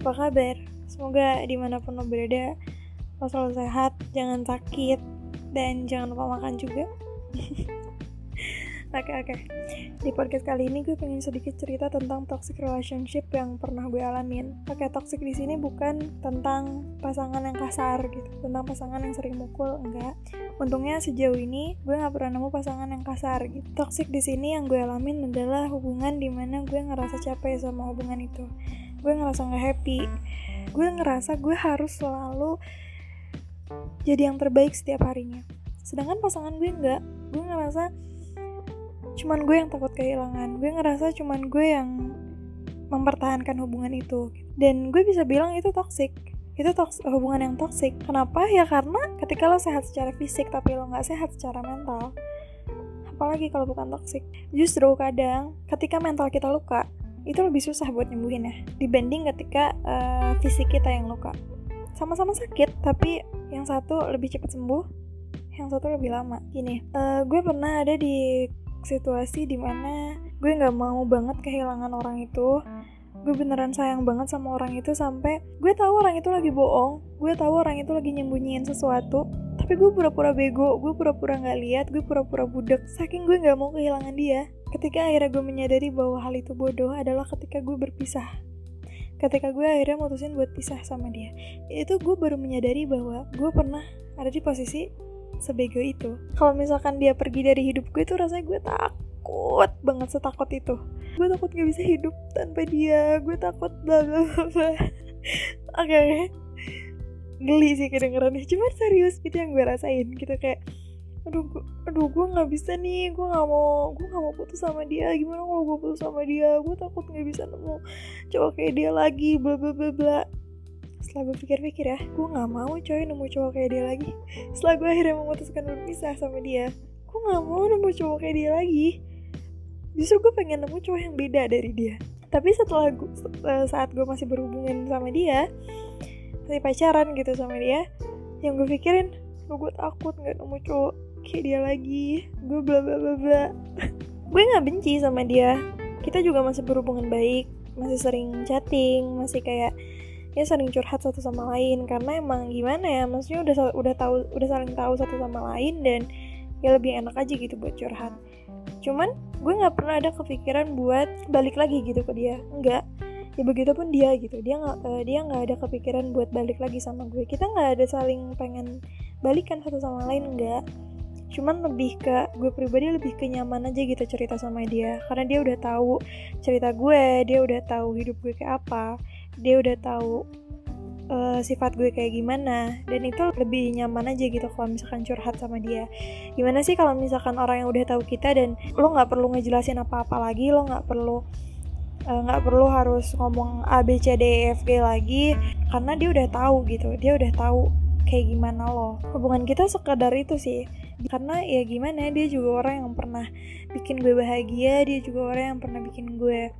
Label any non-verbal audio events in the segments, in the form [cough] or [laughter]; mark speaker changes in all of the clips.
Speaker 1: apa kabar? Semoga di mana pun lo berada, lo selalu sehat, jangan sakit, dan jangan lupa makan juga. [laughs] Oke oke. Di podcast kali ini gue pengen sedikit cerita tentang toxic relationship yang pernah gue alamin. Oke, toxic di sini bukan tentang pasangan yang kasar gitu, tentang pasangan yang sering mukul, enggak. Untungnya sejauh ini gue nggak pernah nemu pasangan yang kasar gitu. Toxic di sini yang gue alamin adalah hubungan di mana gue ngerasa capek sama hubungan itu. Gue ngerasa nggak happy. Gue ngerasa gue harus selalu jadi yang terbaik setiap harinya. Sedangkan pasangan gue enggak. Gue ngerasa cuman gue yang takut kehilangan gue ngerasa cuman gue yang mempertahankan hubungan itu dan gue bisa bilang itu toxic itu toks hubungan yang toxic kenapa ya karena ketika lo sehat secara fisik tapi lo nggak sehat secara mental apalagi kalau bukan toxic justru kadang ketika mental kita luka itu lebih susah buat nyembuhin ya dibanding ketika uh, fisik kita yang luka. Sama-sama sakit tapi yang satu lebih cepat sembuh yang satu lebih lama. Gini uh, gue pernah ada di situasi di mana gue nggak mau banget kehilangan orang itu. Gue beneran sayang banget sama orang itu sampai gue tahu orang itu lagi bohong gue tahu orang itu lagi nyembunyiin sesuatu tapi gue pura-pura bego gue pura-pura nggak lihat gue pura-pura budak saking gue nggak mau kehilangan dia ketika akhirnya gue menyadari bahwa hal itu bodoh adalah ketika gue berpisah. Ketika gue akhirnya mutusin buat pisah sama dia. Itu gue baru menyadari bahwa gue pernah ada di posisi sebego itu. Kalau misalkan dia pergi dari hidup gue tuh rasanya gue takut banget setakut itu. Gue takut gak bisa hidup tanpa dia. Gue takut bla bla bla oke. Geli sih kedengerannya. Cuma serius itu yang gue rasain gitu kayak aduh gue, aduh gue nggak bisa nih. Gue nggak mau gue nggak mau putus sama dia. Gimana kalau gue putus sama dia? Gue takut nggak bisa nemu cowok kayak dia lagi bla bla bla bla. Setelah gue pikir-pikir ya gue nggak mau coy nemu cowok kayak dia lagi. Setelah gue akhirnya memutuskan berpisah sama dia gue nggak mau nemu cowok kayak dia lagi. Justru gue pengen nemu cowok yang beda dari dia. Tapi setelah gue, eh, saat gue masih berhubungan sama dia masih pacaran gitu sama dia yang gue pikirin gue takut nggak nemu cowok kayak dia lagi. Gue bla bla bla bla. Gue nggak benci sama dia. Kita juga masih berhubungan baik masih sering chatting masih kayak ya sering curhat satu sama lain. Karena emang gimana ya maksudnya udah udah tahu udah saling tahu satu sama lain dan ya lebih enak aja gitu buat curhat. Cuman gue nggak pernah ada kepikiran buat balik lagi gitu ke dia. Enggak ya begitu pun dia gitu. Dia nggak uh, dia nggak ada kepikiran buat balik lagi sama gue. Kita nggak ada saling pengen balikan satu sama lain enggak cuman lebih ke gue pribadi lebih kenyaman aja gitu cerita sama dia. Karena dia udah tahu cerita gue dia udah tahu hidup gue kayak apa dia udah tahu uh, sifat gue kayak gimana. Dan itu lebih nyaman aja gitu kalau misalkan curhat sama dia. Gimana sih kalau misalkan orang yang udah tahu kita dan lo nggak perlu ngejelasin apa-apa lagi lo nggak perlu eh, nggak uh, perlu harus ngomong A B C D E F G lagi. Karena dia udah tahu gitu dia udah tahu kayak gimana lo. Hubungan kita sekedar itu sih karena ya gimana dia juga orang yang pernah bikin gue bahagia dia juga orang yang pernah bikin gue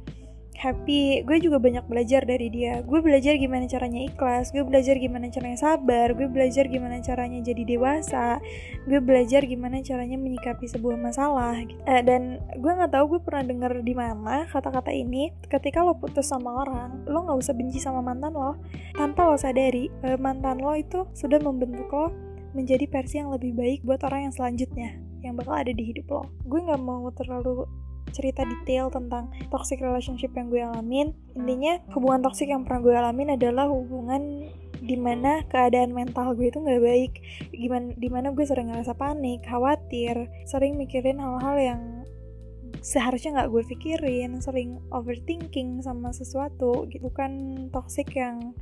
Speaker 1: happy. Gue juga banyak belajar dari dia. Gue belajar gimana caranya ikhlas gue belajar gimana caranya sabar gue belajar gimana caranya jadi dewasa gue belajar gimana caranya menyikapi sebuah masalah eh, dan gue nggak tahu gue pernah denger di mana kata-kata ini. Ketika lo putus sama orang lo nggak usah benci sama mantan lo. Tanpa lo sadari eh, mantan lo itu sudah membentuk lo menjadi versi yang lebih baik buat orang yang selanjutnya yang bakal ada di hidup lo. Gue nggak mau terlalu cerita detail tentang toxic relationship yang gue alamin. Intinya hubungan toxic yang pernah gue alamin adalah hubungan di mana keadaan mental gue itu nggak baik. Gimana di mana gue sering ngerasa panik khawatir sering mikirin hal-hal yang seharusnya nggak gue pikirin sering overthinking sama sesuatu. Gitu bukan toxic yang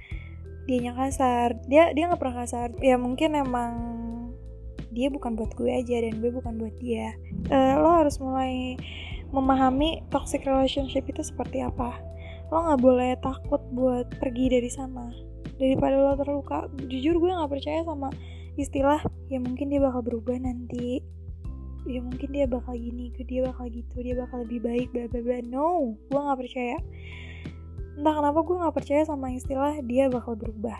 Speaker 1: dia kasar. Dia dia nggak pernah kasar. Ya mungkin emang dia bukan buat gue aja dan gue bukan buat dia. Uh, lo harus mulai memahami toxic relationship itu seperti apa. Lo nggak boleh takut buat pergi dari sana. Daripada lo terluka jujur gue nggak percaya sama istilah ya mungkin dia bakal berubah nanti. Ya mungkin dia bakal gini dia bakal gitu dia bakal lebih baik bla bla bla. No gue nggak percaya entah kenapa gue nggak percaya sama istilah dia bakal berubah.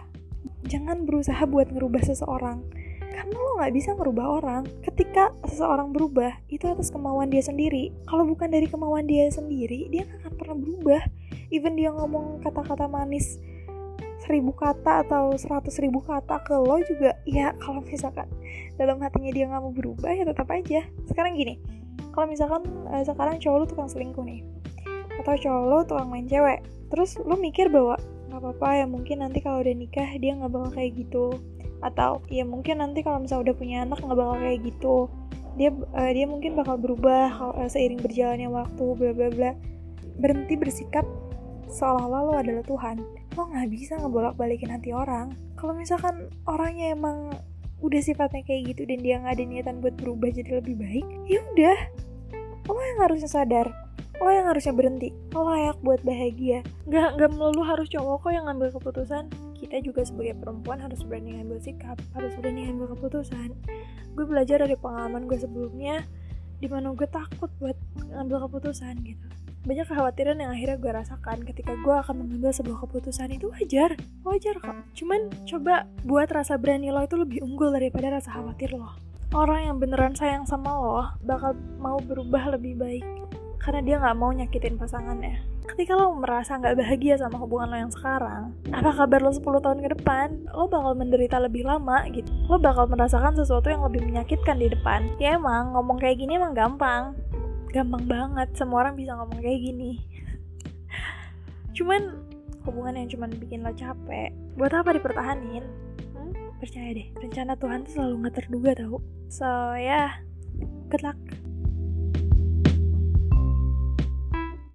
Speaker 1: Jangan berusaha buat ngerubah seseorang. Karena lo nggak bisa merubah orang ketika seseorang berubah. Itu atas kemauan dia sendiri. Kalau bukan dari kemauan dia sendiri dia gak akan pernah berubah. Even dia ngomong kata-kata manis seribu kata atau seratus ribu kata ke lo juga ya kalau misalkan dalam hatinya dia nggak mau berubah ya tetap aja. Sekarang gini kalau misalkan uh, sekarang cowok lo tukang selingkuh nih atau cowok lo tukang main cewek. Terus lo mikir bahwa nggak apa-apa ya mungkin nanti kalau udah nikah dia nggak bakal kayak gitu. Atau ya mungkin nanti kalau misalnya udah punya anak nggak bakal kayak gitu. Dia uh, dia mungkin bakal berubah uh, seiring berjalannya waktu bla bla bla. Berhenti bersikap seolah-olah lo adalah Tuhan. Lo nggak bisa ngebolak balikin hati orang. Kalau misalkan orangnya emang udah sifatnya kayak gitu dan dia nggak ada niatan buat berubah jadi lebih baik ya udah. Lo yang harusnya sadar lo yang harusnya berhenti. Lo layak buat bahagia. Nggak nggak melulu harus cowok kok yang ngambil keputusan. Kita juga sebagai perempuan harus berani ngambil sikap harus berani ngambil keputusan. Gue belajar dari pengalaman gue sebelumnya di mana gue takut buat ngambil keputusan gitu. Banyak kekhawatiran yang akhirnya gue rasakan ketika gue akan mengambil sebuah keputusan itu wajar. Wajar kok. Cuman coba buat rasa berani lo itu lebih unggul daripada rasa khawatir lo. Orang yang beneran sayang sama lo bakal mau berubah lebih baik karena dia nggak mau nyakitin pasangannya. Ketika lo merasa nggak bahagia sama hubungan lo yang sekarang apa kabar lo 10 tahun ke depan? Lo bakal menderita lebih lama gitu. Lo bakal merasakan sesuatu yang lebih menyakitkan di depan. Ya emang ngomong kayak gini emang gampang. Gampang banget semua orang bisa ngomong kayak gini. Cuman hubungan yang cuman bikin lo capek buat apa dipertahanin? Hmm? percaya deh rencana Tuhan tuh selalu nggak terduga tau. So ya yeah, good luck